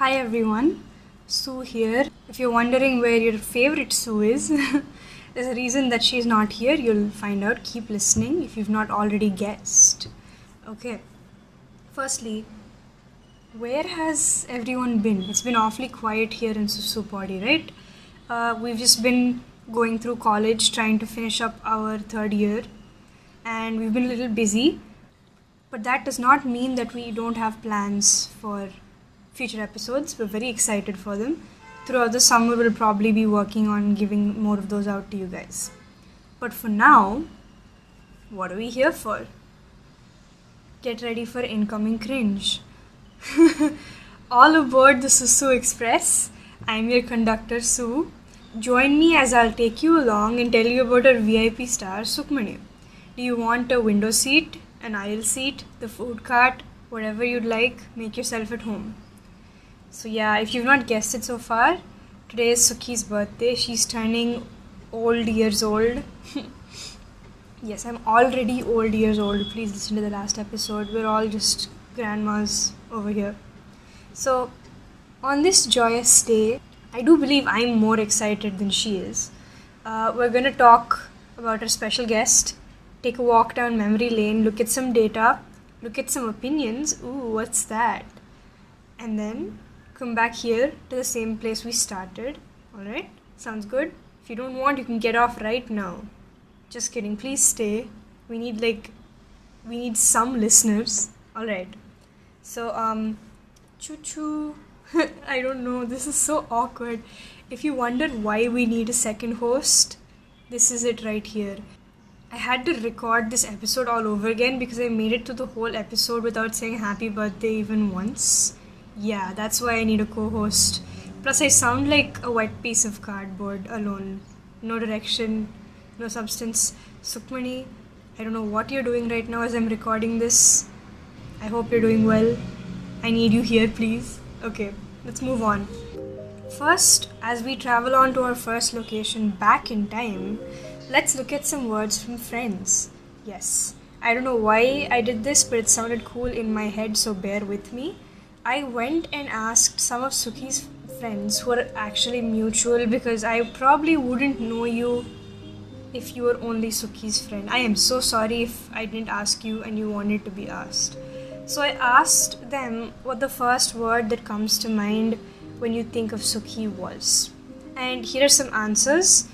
Hi everyone, Sue here. If you're wondering where your favorite Sue is, there's a reason that she's not here. You'll find out. Keep listening if you've not already guessed. Okay, firstly, where has everyone been? It's been awfully quiet here in Susu Body, right? Uh, we've just been going through college, trying to finish up our third year, and we've been a little busy. But that does not mean that we don't have plans for future episodes. We're very excited for them. Throughout the summer, we'll probably be working on giving more of those out to you guys. But for now, what are we here for? Get ready for incoming cringe. All aboard the Susu Express. I'm your conductor, Sue. Join me as I'll take you along and tell you about our VIP star, Sukmani. Do you want a window seat, an aisle seat, the food cart, whatever you'd like? Make yourself at home. So, yeah, if you've not guessed it so far, today is Suki's birthday. She's turning old years old. yes, I'm already old years old. Please listen to the last episode. We're all just grandmas over here. So, on this joyous day, I do believe I'm more excited than she is. Uh, we're going to talk about our special guest, take a walk down memory lane, look at some data, look at some opinions. Ooh, what's that? And then come back here to the same place we started. Alright? Sounds good? If you don't want, you can get off right now. Just kidding. Please stay. We need like we need some listeners. Alright. So um choo choo. I don't know. This is so awkward. If you wondered why we need a second host, this is it right here. I had to record this episode all over again because I made it to the whole episode without saying happy birthday even once. Yeah, that's why I need a co host. Plus, I sound like a wet piece of cardboard alone. No direction, no substance. Sukmani, I don't know what you're doing right now as I'm recording this. I hope you're doing well. I need you here, please. Okay, let's move on. First, as we travel on to our first location back in time, let's look at some words from friends. Yes, I don't know why I did this, but it sounded cool in my head, so bear with me. I went and asked some of Suki's friends who are actually mutual because I probably wouldn't know you if you were only Suki's friend. I am so sorry if I didn't ask you and you wanted to be asked. So I asked them what the first word that comes to mind when you think of Suki was. And here are some answers.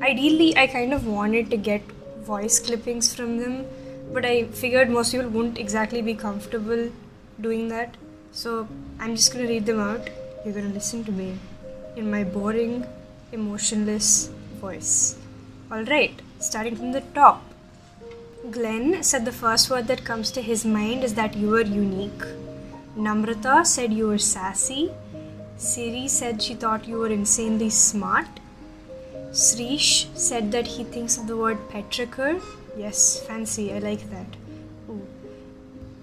Ideally, I kind of wanted to get voice clippings from them, but I figured most people wouldn't exactly be comfortable doing that. So I'm just gonna read them out. You're gonna listen to me in my boring, emotionless voice. Alright, starting from the top. Glenn said the first word that comes to his mind is that you are unique. Namrata said you were sassy. Siri said she thought you were insanely smart. Srish said that he thinks of the word petrichor. Yes, fancy, I like that. Ooh.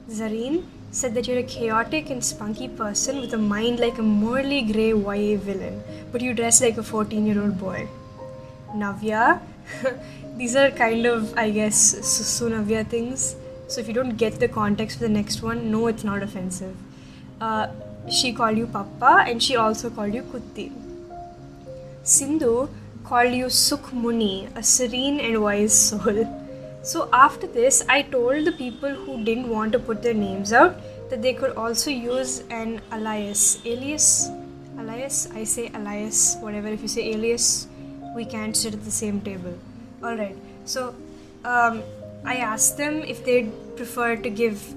Zareen said that you're a chaotic and spunky person with a mind like a morally grey YA villain, but you dress like a 14 year old boy. Navya, these are kind of, I guess, Susu things. So if you don't get the context for the next one, no, it's not offensive. Uh, she called you Papa and she also called you Kutti. Sindhu called you Sukh Muni, a serene and wise soul. So after this, I told the people who didn't want to put their names out that they could also use an alias. Alias? Alias? I say alias, whatever. If you say alias, we can't sit at the same table. Alright, so um, I asked them if they'd prefer to give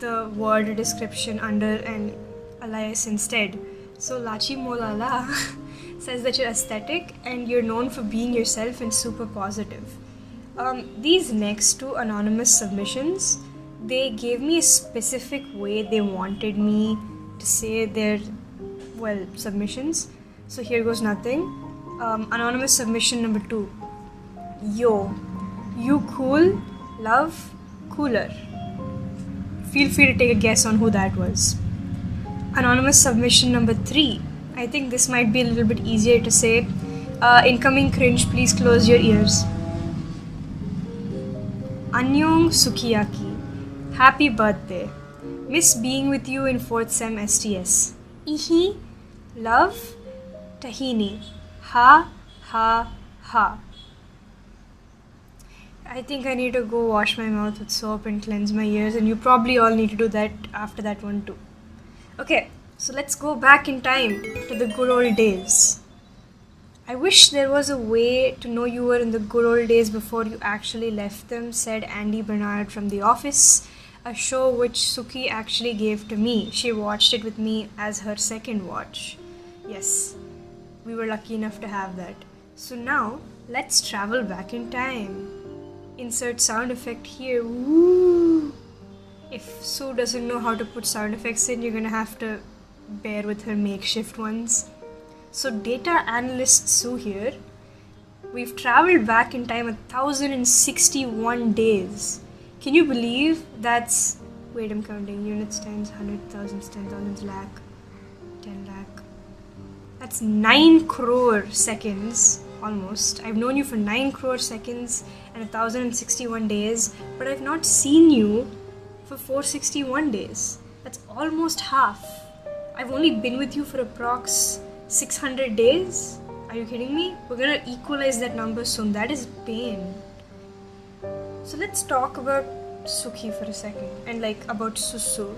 the word description under an alias instead. So Lachi Molala says that you're aesthetic and you're known for being yourself and super positive. Um, these next two anonymous submissions, they gave me a specific way they wanted me to say their, well, submissions. So here goes nothing. Um, anonymous submission number two. Yo, you cool, love, cooler. Feel free to take a guess on who that was. Anonymous submission number three. I think this might be a little bit easier to say. Uh, incoming cringe, please close your ears. Annyeong Sukiyaki. Happy birthday. Miss being with you in 4th sem STS. Ihi, love, tahini. Ha, ha, ha. I think I need to go wash my mouth with soap and cleanse my ears, and you probably all need to do that after that one too. Okay, so let's go back in time to the good old days. I wish there was a way to know you were in the good old days before you actually left them, said Andy Bernard from The Office, a show which Suki actually gave to me. She watched it with me as her second watch. Yes, we were lucky enough to have that. So now, let's travel back in time. Insert sound effect here. Woo! If Sue doesn't know how to put sound effects in, you're gonna have to bear with her makeshift ones. So, data analyst Sue here, we've traveled back in time a 1061 days. Can you believe that's. Wait, I'm counting units, tens, hundred, thousands, ten thousands, lakh, ten lakh. That's 9 crore seconds almost. I've known you for 9 crore seconds and 1061 days, but I've not seen you for 461 days. That's almost half. I've only been with you for approx 600 days? Are you kidding me? We're gonna equalize that number soon. That is pain. So let's talk about Suki for a second and like about Susu.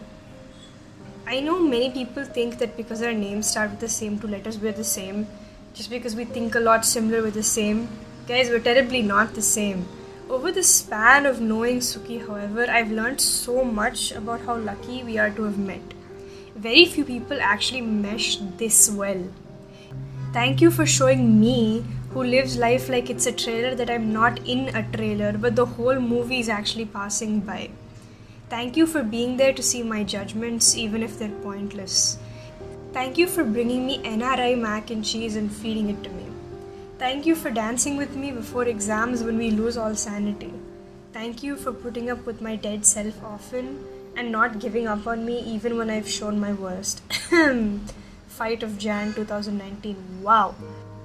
I know many people think that because our names start with the same two letters, we're the same. Just because we think a lot similar, we're the same. Guys, we're terribly not the same. Over the span of knowing Suki, however, I've learned so much about how lucky we are to have met very few people actually mesh this well. Thank you for showing me, who lives life like it's a trailer, that I'm not in a trailer, but the whole movie is actually passing by. Thank you for being there to see my judgments, even if they're pointless. Thank you for bringing me NRI mac and cheese and feeding it to me. Thank you for dancing with me before exams when we lose all sanity. Thank you for putting up with my dead self often and not giving up on me even when I've shown my worst. Fight of Jan 2019. Wow.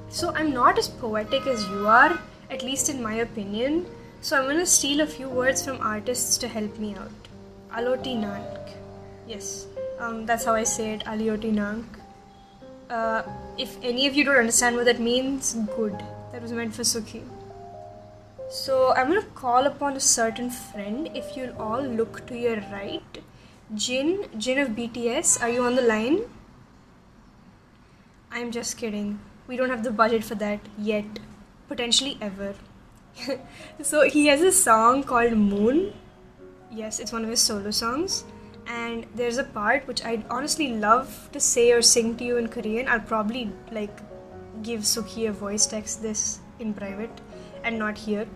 So I'm not as poetic as you are, at least in my opinion. So I'm gonna steal a few words from artists to help me out. Aloti Nank. Yes, um, that's how I say it, Alioti Nank. Uh, if any of you don't understand what that means, good. That was meant for Suki. So I'm gonna call upon a certain friend. If you'll all look to your right, Jin, Jin of BTS, are you on the line? I'm just kidding. We don't have the budget for that yet. Potentially ever. so he has a song called Moon. Yes, it's one of his solo songs. And there's a part which I'd honestly love to say or sing to you in Korean. I'll probably like give Suki a voice text this in private and not here.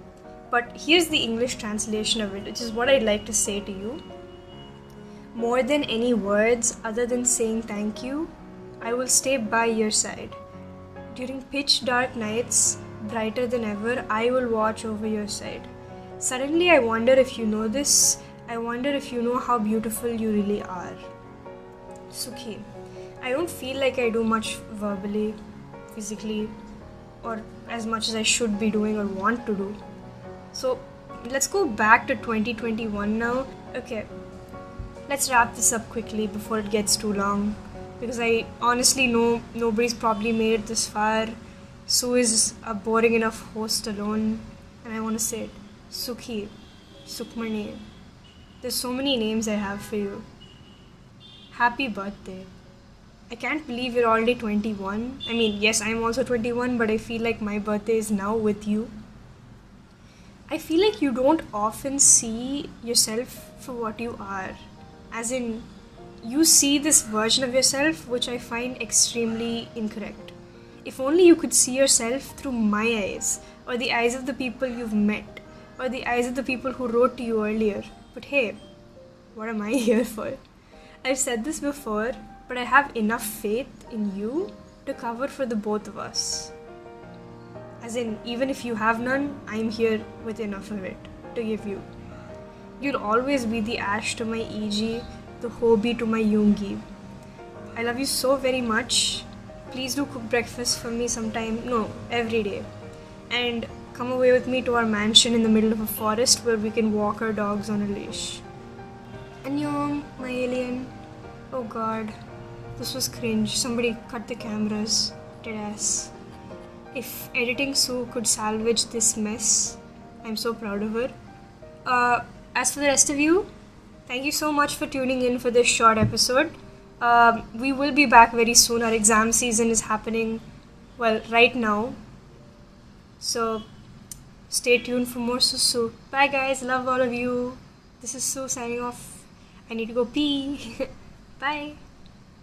But here's the English translation of it, which is what I'd like to say to you. More than any words other than saying thank you, I will stay by your side. During pitch dark nights, brighter than ever, I will watch over your side. Suddenly, I wonder if you know this. I wonder if you know how beautiful you really are. Sukhi, I don't feel like I do much verbally, physically, or as much as I should be doing or want to do. So let's go back to 2021 now. Okay, let's wrap this up quickly before it gets too long because I honestly know nobody's probably made it this far. Sue is a boring enough host alone, and I want to say it Sukhi, Sukmani. There's so many names I have for you. Happy birthday. I can't believe you're already 21. I mean, yes, I'm also 21, but I feel like my birthday is now with you. I feel like you don't often see yourself for what you are. As in, you see this version of yourself which I find extremely incorrect. If only you could see yourself through my eyes, or the eyes of the people you've met, or the eyes of the people who wrote to you earlier. But hey, what am I here for? I've said this before, but I have enough faith in you to cover for the both of us. As in, even if you have none, I'm here with enough of it to give you. You'll always be the ash to my EG, the Hobi to my Yoongi. I love you so very much. Please do cook breakfast for me sometime. No, every day. And come away with me to our mansion in the middle of a forest where we can walk our dogs on a leash. Annyeong, my alien. Oh god. This was cringe. Somebody cut the cameras. Deadass. If editing Sue could salvage this mess, I'm so proud of her. Uh, as for the rest of you, thank you so much for tuning in for this short episode. Um, we will be back very soon. Our exam season is happening, well, right now. So stay tuned for more Susu. Bye, guys. Love all of you. This is Sue signing off. I need to go pee. Bye.